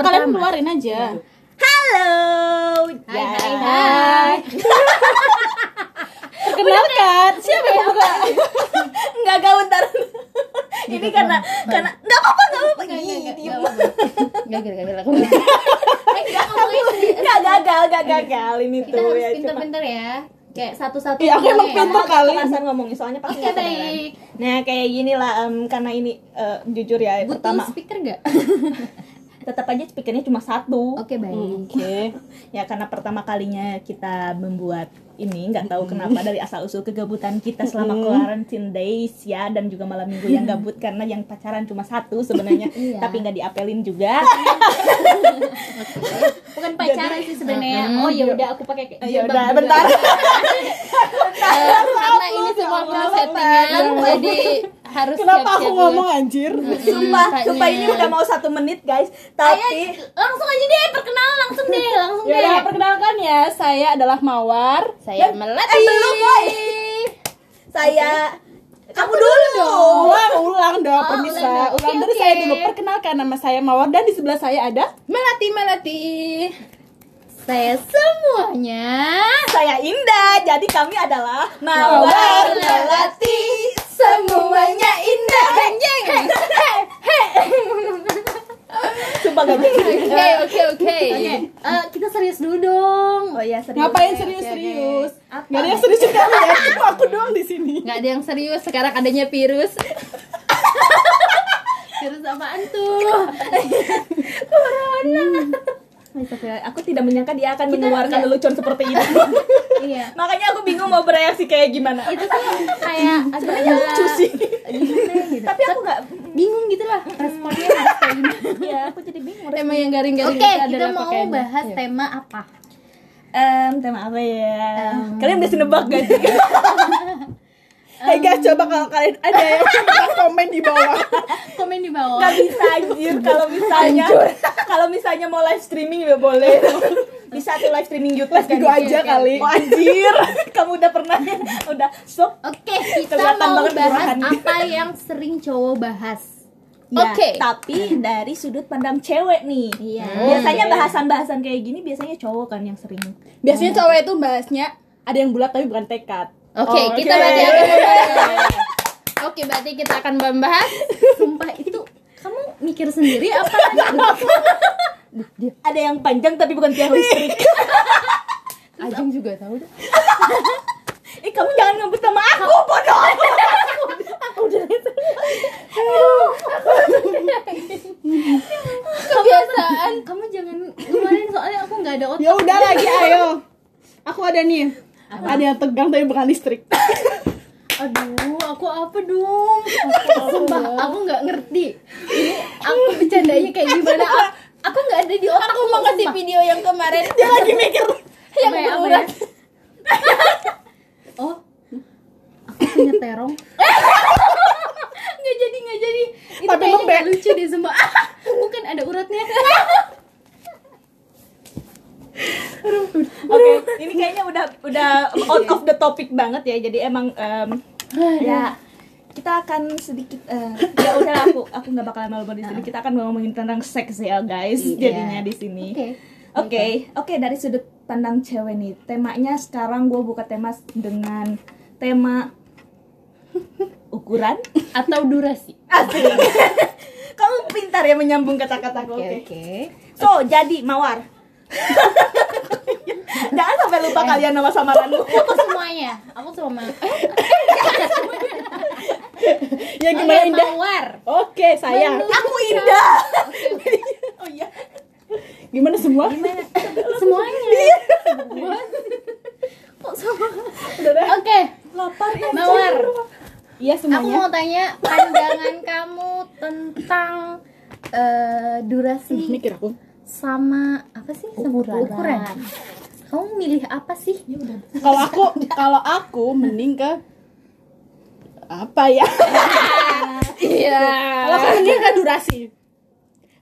kalian keluarin aja. Halo. Hai, Ya. hai, hai. Perkenalkan, siapa yang buka? Enggak gak bentar. Ini karena karena enggak apa-apa enggak apa-apa. Enggak, enggak. Eh, ngomongin sendiri. Enggak gagal, enggak gagal ini tuh ya. pinter-pinter ya. Kayak satu-satu. Iya, aku gitu emang ya. pinter kali. Kelasan ngomongnya soalnya pasti kedengeran. baik. Nah, kayak gini lah em, karena ini eh, jujur ya Butuh pertama speaker enggak? tetap aja speakernya cuma satu. Oke, baik. Oke. Ya karena pertama kalinya kita membuat ini nggak tahu kenapa dari asal usul kegabutan kita selama quarantine days ya dan juga malam minggu yang gabut karena yang pacaran cuma satu sebenarnya Iya. tapi nggak diapelin juga Bukan pacaran sih sebenarnya. Oh, ya udah aku pakai ya udah juga. bentar Eh, karena ini semua settingan, jadi harus Kenapa aku ngomong ya. anjir? sumpah Makanya. sumpah ini udah mau satu menit guys tapi langsung aja deh perkenalan langsung deh langsung Ya deh udah, perkenalkan ya, saya adalah Mawar. saya Dan- melati eh, belum, woy. saya kamu dulu Ulang, ulang dong, Oh, permisa. ulang dong. Ulang dari oke. saya dulu. Perkenalkan nama saya Mawar dan di sebelah saya ada melati melati saya semuanya saya Indah jadi kami adalah Mawar Mawar Melati semuanya indah. Jeng sumpah gak oke oke oke. Eh, kita serius dulu dong. Oh ya serius. Ngapain serius-serius? Apa? Gak ada yang serius ya, cuma aku doang di sini. nggak ada yang serius. Sekarang adanya virus. Virus apaan tuh? Astagfirullah, aku tidak menyangka dia akan Kita mengeluarkan nggak- lelucon seperti ini. Iya. Makanya aku bingung mau bereaksi kayak gimana. Itu tuh kayak sebenarnya lucu sih. gimana gitu. Tapi aku nggak bingung gitu lah responnya harus kayak gimana. Ya aku jadi bingung Tema yang garing-garing Oke, itu kita mau pakaiannya. bahas Iya. tema apa? Em, tema apa ya? Kalian bisa nebak gak sih Hey guys, coba kalau kalian ada yang bisa komen di bawah. Komen di bawah. nggak bisa anjir kalau misalnya kalau misalnya mau live streaming ya boleh bisa tuh live streaming YouTube kan Video aja kali. oh anjir kamu udah pernah udah sok Oke, kita Kelihatan mau banget bahas apa yang sering cowok bahas. Ya, Oke. tapi dari sudut pandang cewek nih. Iya. Biasanya Oke. bahasan-bahasan kayak gini biasanya cowok kan yang sering. Biasanya cowok itu bahasnya ada yang bulat tapi bukan tekad. Oke, Oh, kita oke. berarti akan membahas. Oke, berarti kita akan membahas. Sumpah itu kamu mikir sendiri apa? Ada yang panjang tapi bukan tiang listrik. Ajeng juga tahu deh. eh kamu jangan ngebut sama aku, bodoh. aku udah Kebiasaan. Kamu jangan ngeluarin soalnya aku nggak ada otak. Ya udah lagi, ayo. Aku ada nih. Ada yang tegang tapi bukan listrik. Aduh, aku apa dong? Sumpah, aku nggak ngerti. Ini aku bercandanya kayak gimana? Aku nggak ada di otak. Aku mau kasih video yang kemarin. dia lagi mikir. yang berurat. oh, aku punya terong. Nggak jadi, nggak jadi. Itu Tapi kayaknya lembek. nggak lucu deh semua. Bukan ada uratnya. Oke, ini kayaknya udah out of the topic banget ya. Jadi emang em, ya kita akan sedikit eh, ya udah aku aku nggak bakalan malu di sini. Kita akan ngomongin tentang seks ya guys. Iya. Jadinya di sini. Oke. Oke, dari sudut pandang cewek nih. Temanya sekarang gue buka tema dengan tema ukuran. Atau durasi. Asik. Kamu pintar ya menyambung kata-kataku. Oke. oke. So, jadi Mawar. Jangan sampai lupa kalian nama samaranmu. Aku semuanya. Aku sama. Ya gimana Indah? Mawar. Oke, sayang. Aku Indah. oh iya. Gimana semua? Semuanya. Iya. Kok sama? Oke, Lapar ya. Mawar. Iya Aku semuanya. mau tanya pandangan kamu tentang eh, durasi Mikir aku. sama apa sih Ukuran. ukuran. Kamu milih apa sih? Kalau aku, kalau aku mending ke apa ya? Iya. Kalau aku mending ke durasi.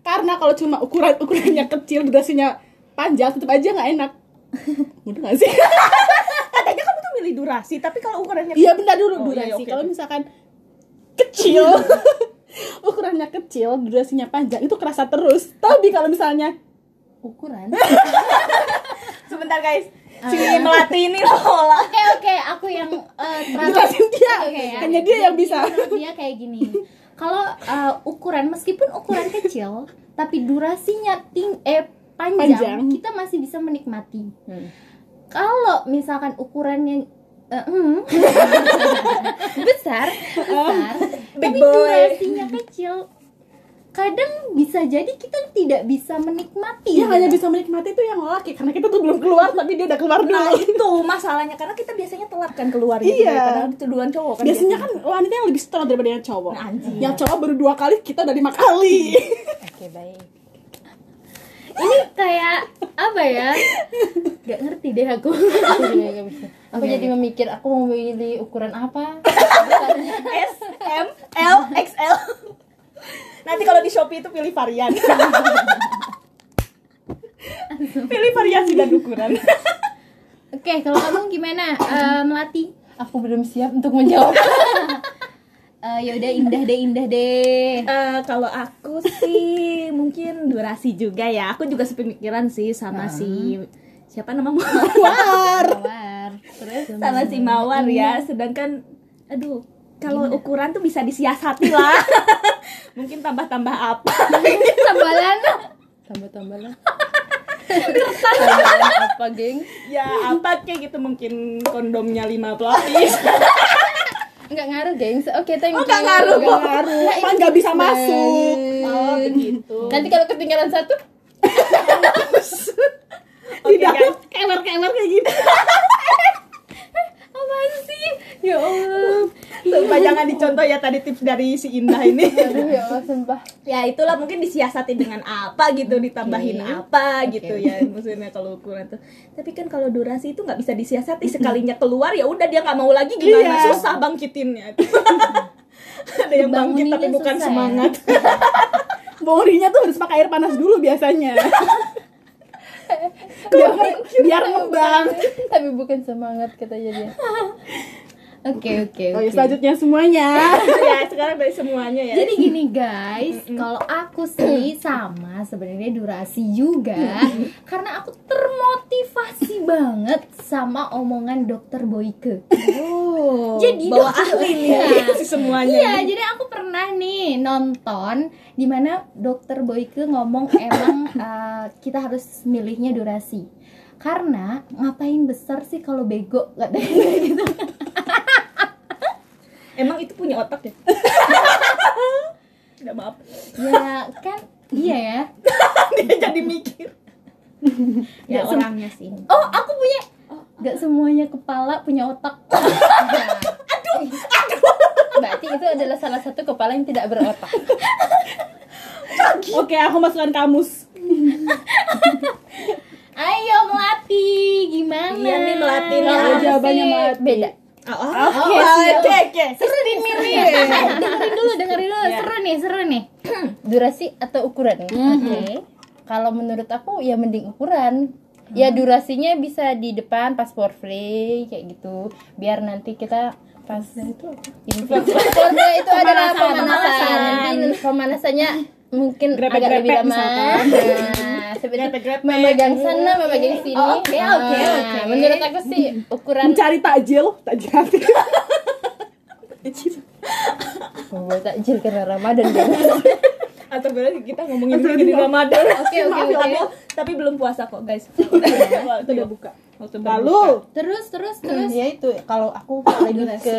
Karena kalau cuma ukuran ukurannya kecil, durasinya panjang, tetap aja nggak enak. Udah nggak sih? Katanya kamu tuh milih durasi, tapi kalau ukurannya Iya benar dulu Oh, iya, durasi. oke, Kalau oke. misalkan kecil, ukurannya kecil durasinya panjang itu kerasa terus tapi kalau misalnya ukuran Sebentar guys. Si melati ini loh. oke oke aku yang eh, terang- jelasin dia Oke, ya. hanya dia yang bisa dia kayak gini kalau eh, ukuran meskipun ukuran kecil tapi durasinya ting eh panjang, Panjang. kita masih bisa menikmati kalau misalkan ukurannya eh, hmm, besar besar tapi boy. durasinya kecil kadang bisa jadi kita tidak bisa menikmati yang hanya bisa menikmati itu yang laki karena kita tuh belum keluar tapi dia udah keluar Nah dulu itu masalahnya karena kita biasanya telat kan keluar gitu Iya. daripada duluan cowok kan biasanya kan wanita yang lebih setelah daripada yang cowok. Nah, anjing. yang cowok baru dua kali kita udah lima kali. Oke baik. Ini kayak apa ya? Nggak ngerti deh aku. Aku jadi memikir aku mau milih ukuran apa? S, M, L, XL Nanti kalau di Shopee itu pilih varian. Pilih variasi dan ukuran oke kalau kamu gimana? Eh, melati? Aku belum siap untuk menjawab. Eh, ya udah indah deh indah deh. Eh, Kalau aku sih mungkin durasi juga ya. Aku juga sepemikiran sih sama si Siapa namamu? Mawar. Terus sama si Mawar ya. Sedangkan aduh kalau ukuran tuh bisa disiasati lah. Mungkin tambah-tambah apa? Tambalan Tambah-tambah lah. Tambahan apa, geng? ya apa kayak gitu mungkin kondomnya lima pelapis. Enggak ngaruh, gengs. Oke, thank you. Oh, nggak ngaruh, Nggak Bo. ngaruh. kan nggak bisa masuk. Oh begitu. Nanti kalau ketinggalan satu, tidak. Kewer kewer kayak gitu apaan sih? Ya allah. Sumpah jangan dicontoh ya tadi tips dari si Indah ini. Aduh ya Allah, sumpah. ya itulah mungkin disiasati dengan apa gitu ditambahin apa gitu ya maksudnya kalau ukuran tuh. Tapi kan kalau durasi itu nggak bisa disiasati sekalinya keluar ya udah dia nggak mau lagi gimana. Iya. susah bangkitinnya. Ada yang bangkit tapi bukan ya? semangat. Borinya tuh harus pakai air panas dulu biasanya biar biar ngembang Tapi bukan semangat katanya dia. oke oke ya, oke. selanjutnya semuanya. Ya sekarang dari semuanya ya. Jadi gini guys, kalau aku sih sama sebenarnya durasi juga. Karena aku termotivasi banget sama omongan dokter Boyke. oh Jadi bawa ahli nih. Iya. si semuanya Iya, jadi aku pernah nih nonton di mana dokter Boyke ngomong emang eh, kita harus milihnya durasi. Karena ngapain besar sih kalau bego katanya gitu. emang itu punya otak ya Udah maaf Ya kan iya ya. dia jadi mikir ya sem- orangnya sih Oh, aku punya. Gak semuanya kepala punya otak. aduh, Berarti itu adalah salah satu kepala yang tidak berotak. oke aku masukkan kamus Ayo Melati, gimana? Iya nih, Melati Oh, sih? jawabannya Melati. Beda. oh, oh, Oke, oh, siap. oke oke Seru nih dengerin dulu, dengerin dulu. Seru nih, seru nih. Durasi atau ukuran? Oke. Kalau menurut aku ya mending ukuran. Ya durasinya bisa di depan pas for free kayak gitu. Biar nanti kita pas itu Foreplay itu adalah pemanasan. Pemanasannya mungkin agak lebih lama. Nah, seperti Grepe-grepe. memegang sana, memegang sini. Oh, oke, Nah, oke, oke. Menurut aku sih ukuran mencari takjil takjil hati buat takjil karena Ramadan kan. atau berarti kita ngomongin di Ramadan Oke, oke, ya, oke. tapi belum puasa kok guys udah buka Waktu lalu Terus, terus, terus. ya itu kalau aku lebih ke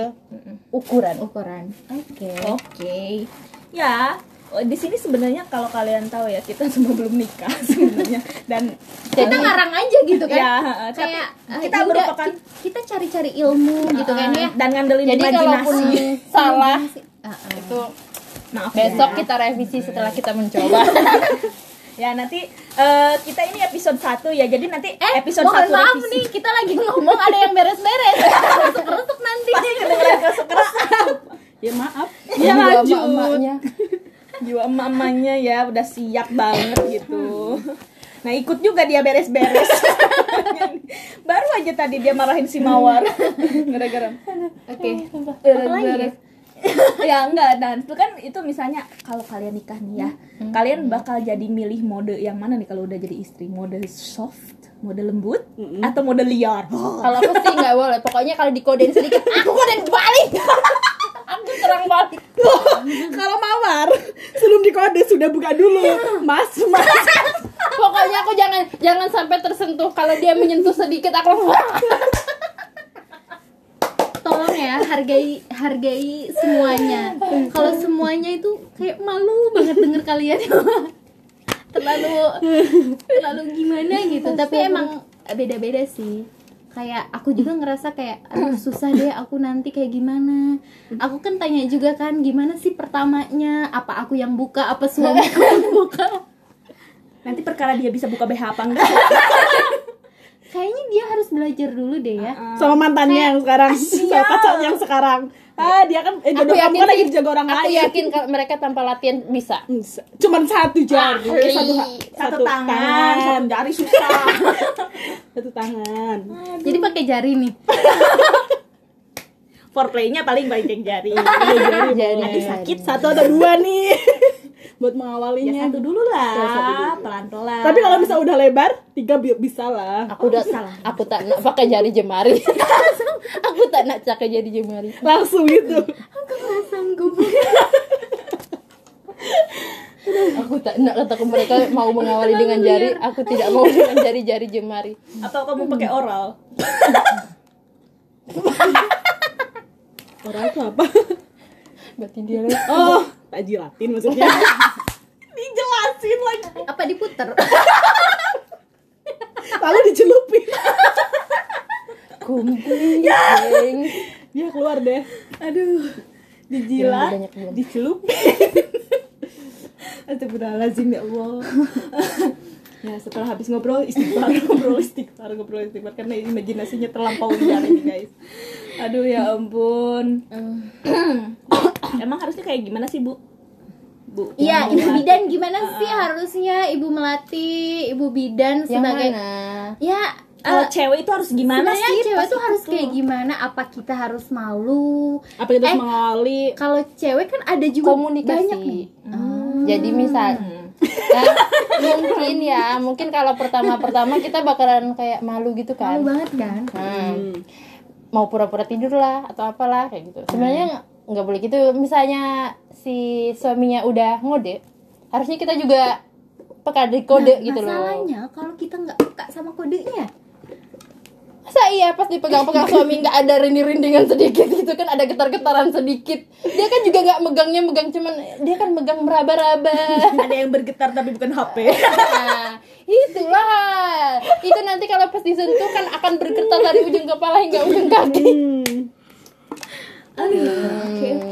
ukuran. Ukuran. Oke. Oke. Ya, oh, di sini sebenarnya kalau kalian tahu ya, kita semua belum nikah sebenarnya dan Kita ngarang aja gitu kan. Ya, tapi kayak eh, kita ya udah, merupakan- ki- kita cari-cari ilmu gitu kan ya. dan ngandelin Jadi imajinasi. salah Ah, ah. itu Maaf besok ya. kita revisi setelah kita mencoba. Ya, nanti eh, kita ini episode 1 ya. Jadi nanti Eh, episode mohon 1 maaf revisi. nih, kita lagi ngomong ada yang beres-beres. Rusuk-rusuk nanti. Pasti kedengeran keras ya maaf Ya Jiwa lanjut. Jiwa emak-emaknya ya udah siap banget gitu. Nah ikut juga dia beres-beres Baru aja tadi dia marahin si Mawar Gara-gara Oke. Gara-gara lagi, guys? ya enggak dan itu kan itu misalnya kalau kalian nikah nih ya kalian bakal jadi milih mode yang mana nih kalau udah jadi istri mode soft mode lembut atau mode liar Kalau aku sih nggak boleh. Pokoknya kalau dikodein sedikit, aku kodein balik. aku serang balik. Kalau mawar sebelum dikode sudah buka dulu. Mas, mas. Pokoknya aku jangan jangan sampai tersentuh. Kalau dia menyentuh sedikit, aku langsung. Ya hargai hargai semuanya. Kalau semuanya itu kayak malu banget denger kalian. Terlalu terlalu gimana gitu. Tapi emang beda-beda sih. Kayak aku juga ngerasa kayak aduh susah deh aku nanti kayak gimana. Aku kan tanya juga kan gimana sih pertamanya? Apa aku yang buka? Apa suamiku yang buka? Nanti perkara dia bisa buka BH apa enggak harus belajar dulu deh ya. Sama mantannya yang sekarang, sama pacarnya yang sekarang. Ah, dia kan eh, jodoh kamu kan lagi dijaga orang aku lain. yakin kalau mereka tanpa latihan bisa. Cuman satu jari, eh, satu, satu tangan satu jari susah. Satu tangan. jadi pakai jari nih. Foreplaynya paling banyak jari. Iya, jari Jari. sakit satu atau dua nih buat ya mengawalinya. satu dulu lah pelan pelan Tapi kalau bisa udah lebar, tiga bi- bisa lah. Aku udah aku tak nak pakai jari jemari. aku tak nak pakai jari jemari. Langsung gitu. sanggup Aku tak nak kataku mereka mau mengawali dengan jari, aku tidak mau dengan jari-jari jemari. atau kamu pakai oral Orang itu apa? Berarti dia. Oh, tak jilatin maksudnya. Dijelasin lagi. apa diputer Lalu dicelupin. kumpul geng. Dia keluar deh. Aduh. Dijilat, belum. dicelupin. Astagfirullahaladzim ya Allah. ya setelah habis ngobrol istighfar ngobrol istighfar ngobrol istighfar karena imajinasinya terlampau liar ini guys aduh ya ampun emang harusnya kayak gimana sih bu bu Iya, ibu bidan gimana sih harusnya ibu melati, ibu bidan Yang sebagai mana? ya kalau eh, cewek itu harus gimana sih cewek pas tuh harus itu? kayak gimana? Apa kita harus malu? apa kita harus Eh, mengawali Kalau cewek kan ada juga Komunikasi. banyak nih. Jadi misal ya, mungkin ya, mungkin kalau pertama-pertama kita bakalan kayak malu gitu kan. Malu banget kan? Hmm. Mau pura-pura tidur lah atau apalah kayak gitu. Sebenarnya nggak boleh gitu. Misalnya si suaminya udah ngode, harusnya kita juga peka di kode gitu loh. Masalahnya kalau kita nggak peka sama kodenya, Masa iya pas dipegang-pegang suami nggak ada rinding-rindingan sedikit gitu kan ada getar-getaran sedikit. Dia kan juga nggak megangnya megang cuman dia kan megang meraba-raba. ada yang bergetar tapi bukan HP Nah, itulah. Itu nanti kalau pas disentuh kan akan bergetar dari ujung kepala hingga ujung kaki. Oke oke.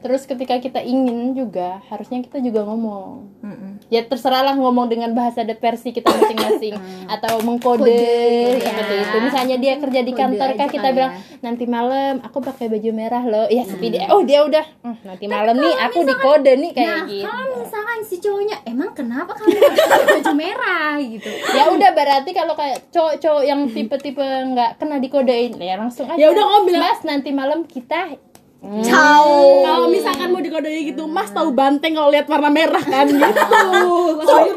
Terus ketika kita ingin juga, harusnya kita juga ngomong. Ya terserahlah ngomong dengan bahasa de versi kita masing-masing atau mengkode seperti itu. Misalnya dia kerja di Kode kantor aja kan kita kali bilang nanti malam aku pakai baju merah loh. Ya sepi dia. Oh dia udah. "Hmm, nanti malam nih aku dikode nih kayak Nah, gitu. kalau misalkan si cowoknya emang kenapa kamu pakai baju merah gitu? ya udah berarti kalau kayak cowok-cowok yang tipe-tipe nggak kena dikodein ya langsung aja Ya udah, kamu bilang- mas nanti malam kita Hmm. Ciao. Kalau misalkan mau dikodein gitu, Mas tahu banteng kalau lihat warna merah kan gitu. Langsung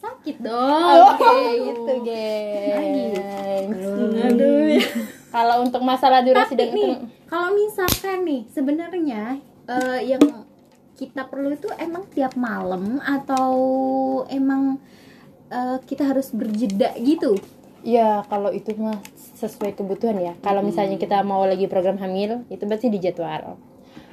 Sakit dong. oke gitu geng Aduh. ya. kalau untuk masalah durasi Tapi dan nih, kalau misalkan nih sebenarnya eh, yang kita perlu itu emang tiap malam atau emang eh, kita harus berjeda gitu? Ya kalau itu mah sesuai kebutuhan ya. Kalau misalnya kita mau lagi program hamil itu pasti dijadwal.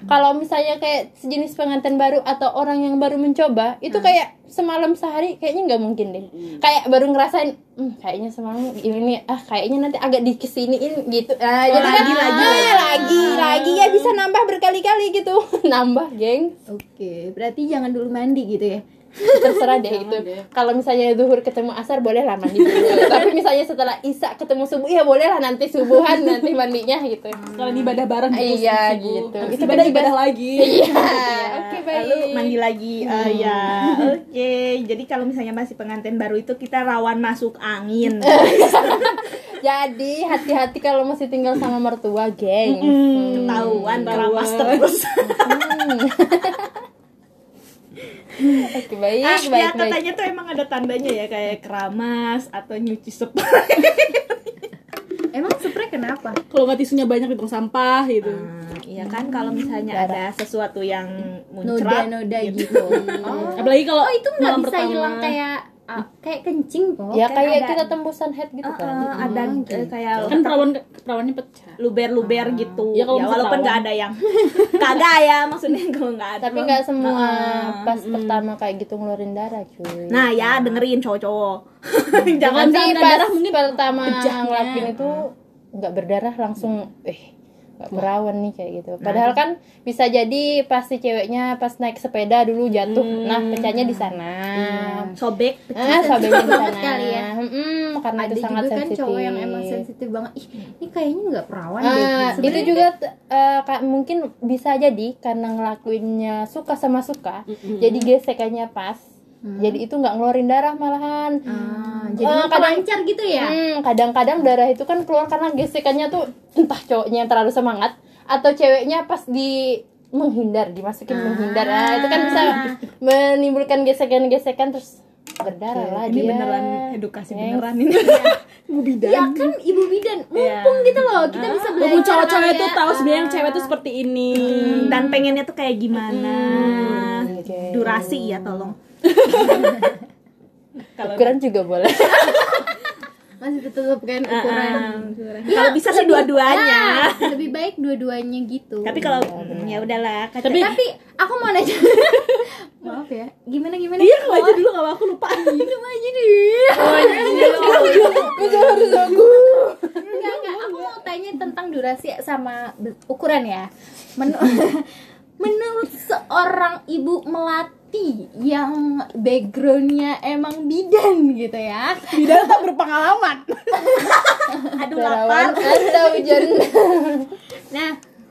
Kalau misalnya kayak sejenis pengantin baru atau orang yang baru mencoba itu kayak semalam sehari kayaknya nggak mungkin deh. Kayak baru ngerasain "Hmm, kayaknya semalam ini ah kayaknya nanti agak dikesiniin gitu. Ah, jadi kan lagi, lagi, ah, lagi lagi ya bisa nambah berkali-kali gitu. Nambah geng Oke, berarti jangan dulu mandi gitu ya? Terserah deh itu kalau misalnya duhur ketemu asar boleh lah mandi dulu. Tapi misalnya setelah isak ketemu subuh ya boleh lah nanti subuhan nanti mandinya gitu. Kalau ibadah bareng gitu. iya gitu. Itu ibadah ibadah lagi. iya. Oke baik. lalu mandi lagi. Eh, ya oke. Jadi kalau misalnya masih pengantin baru itu kita rawan masuk angin. Jadi hati-hati kalau masih tinggal sama mertua, geng. Ketahuan keramas terus. Oke, baik, Ah, baik, ya baik. katanya tuh emang ada tandanya ya kayak keramas atau nyuci spray. Emang spray kenapa? Kalau nggak tisunya banyak di tong sampah gitu. Ah, Iya kan kalau misalnya ada sesuatu yang muncrat Noda-noda gitu. Oh. Apalagi kalau Oh, itu nggak bisa pertama. hilang kayak ah, kayak kencing kok. Ya kan kayak ada- kita tembusan head gitu Eh, kan. eh, ada eh, kayak kan perawan perawannya pecah. luber-luber gitu. Ya, Ya, kalau masih walaupun nggak ada yang kagak ya maksudnya kalau nggak ada. Tapi nggak semua Ah, pas pertama kayak gitu ngeluarin darah, cuy. Nah ya dengerin cowok-cowok. Jangan sampai pas darah mungkin pertama ngelakuin itu nggak berdarah langsung eh nggak perawan nih kayak gitu. Padahal kan bisa jadi pasti ceweknya pas naik sepeda dulu jatuh. Nah, pecahnya di sana. sobek. Ah, sobeknya di banget sana. kali ya. Mm-mm, karena ada itu sangat juga kan sensitif. cowok yang emang sensitif banget. Ih, ini kayaknya nggak perawan deh. Ah, itu juga Kak, mungkin bisa jadi karena ngelakuinnya suka sama suka. Jadi gesekannya pas. Jadi itu nggak ngeluarin darah malahan. Ah, jadi kadang- lancar gitu ya. Hmm, kadang-kadang darah itu kan keluar karena gesekannya tuh entah cowoknya yang terlalu semangat atau ceweknya pas di menghindar dimasukin menghindar ah itu kan bisa menimbulkan gesekan-gesekan terus berdarah lah Ini dia beneran edukasi Gengs. beneran ini. Ibu bidan. Ya kan ibu bidan mumpung gitu loh kita bisa belajar. Walaupun cowok-cowok itu tahu sebenarnya yang cewek itu seperti ini. Dan pengennya tuh kayak gimana? oke. Durasi ya tolong. Ukuran juga boleh masih tetap kan ukuran. Kalau bisa sih dua-duanya. Ah, lebih baik dua-duanya gitu. Tapi kalau ya udahlah. Kaca- Tapi tapi aku mau nanya. Maaf ya. Gimana gimana? iya kalau aja dulu kalau aku lupa. Minum aja deh. Oh, iya, Enggak, enggak. Aku mau tanya tentang durasi sama ukuran ya. Men- Menurut seorang ibu melati yang backgroundnya emang bidan gitu ya. Bidan tak berpengalaman. Aduh lapar. atau hujan Nah,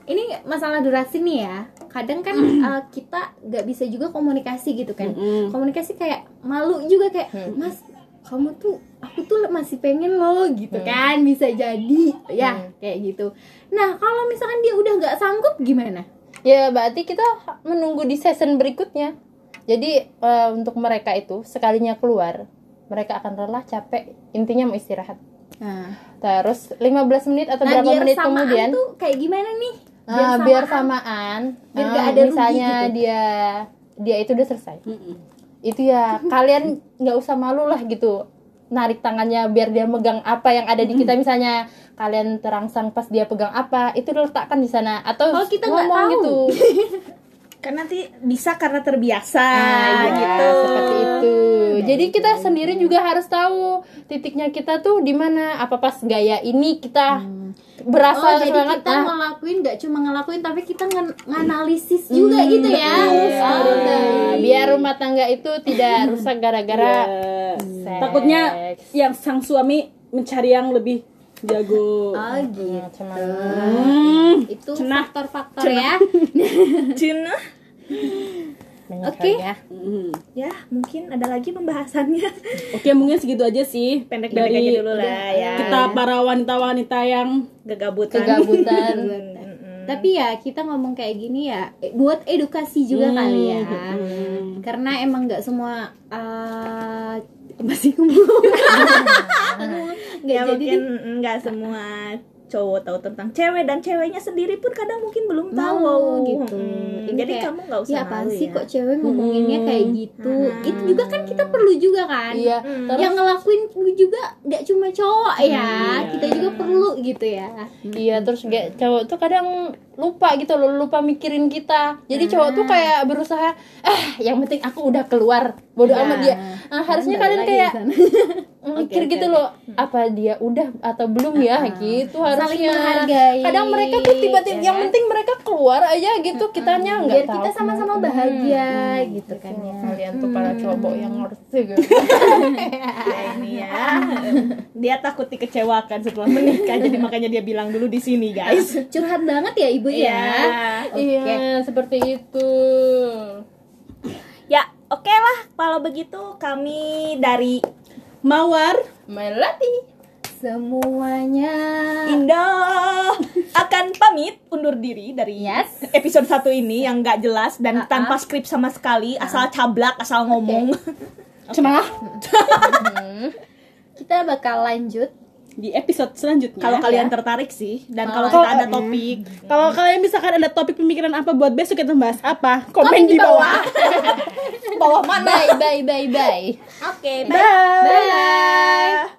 ini masalah durasi nih ya. Kadang kan uh, kita nggak bisa juga komunikasi gitu kan. Komunikasi kayak malu juga kayak, Mas, kamu tuh aku tuh masih pengen lo gitu kan bisa jadi ya kayak gitu. Nah, kalau misalkan dia udah nggak sanggup gimana? ya berarti kita menunggu di season berikutnya jadi eh, untuk mereka itu sekalinya keluar mereka akan lelah capek intinya mau istirahat. Nah, terus 15 menit atau nah berapa biar menit kemudian? tuh kayak gimana nih? Ah, biar samaan. Biar ah, nggak ada misalnya gitu. dia dia itu udah selesai. Itu ya kalian nggak usah malu lah gitu. Narik tangannya biar dia megang apa yang ada di kita. Misalnya kalian terangsang pas dia pegang apa itu letakkan di sana. Atau Kalau kita ngomong tahu. gitu Kan nanti bisa karena terbiasa Ah, iya, gitu. seperti itu. Jadi kita sendiri juga harus tahu titiknya kita tuh di mana. Apa pas gaya ini kita berasa Oh, jadi kita ah, ngelakuin nggak cuma ngelakuin tapi kita ngan- nganalisis juga gitu ya. iya. Oh, biar rumah tangga itu tidak rusak gara-gara seks. Takutnya yang sang suami mencari yang lebih jago. Oh gitu. Cuman Hmm. Itu faktor-faktor ya. Cina. Oke. kali ya. Hmm. Ya, mungkin ada lagi pembahasannya. Oke, mungkin segitu aja sih. Pendek-pendek Dari aja dulu lah ya. Kita para wanita-wanita yang Kegabutan. Kegabutan. Tapi ya kita ngomong kayak gini ya eh, buat edukasi juga kali ya. Karena emang nggak semua uh, masih ngomong. Nggak ya jadi mungkin nggak semua cowok tahu tentang cewek dan ceweknya sendiri pun kadang mungkin belum tahu mau gitu. Mm, Ini jadi kayak, kamu nggak usah ya malu sih ya. kok cewek ngomonginnya kayak gitu. Itu juga kan kita perlu juga kan. Iya, terus Yang ngelakuin juga nggak cuma cowok ya, kita juga perlu gitu ya. Iya terus kayak cowok tuh kadang lupa gitu loh lupa mikirin kita. Jadi cowok tuh kayak berusaha eh yang penting aku udah keluar bodoh amat dia. Ah, harusnya kalian kayak mikir gitu loh apa dia udah atau belum ya? Gitu harusnya. menghargai. kadang mereka tuh tiba-tiba yang penting mereka keluar aja gitu kitanya nggak Biar tahu. kita sama-sama bahagia gitu kan ya. kalian tuh para cowok yang ngerti gitu. Ya, ini ya. Dia takut dikecewakan setelah menikah jadi makanya dia bilang dulu di sini guys. Curhat banget ya ibu Iya. ya. iya. Seperti itu. Ya oke lah. Kalau begitu kami dari mawar. Melati. Semuanya. Indah akan pamit undur diri dari Yes. episode satu ini yang nggak jelas dan tanpa skrip sama sekali, asal cablak, asal ngomong. Cuma. Kita bakal lanjut di episode selanjutnya. Kalau kalian Ya. tertarik sih dan kalau kita ada topik kalau kalian misalkan ada topik pemikiran apa buat besok kita bahas apa, komen, Komen di di bawah. bawah mana? Bye bye bye bye. Oke, Bye. Bye.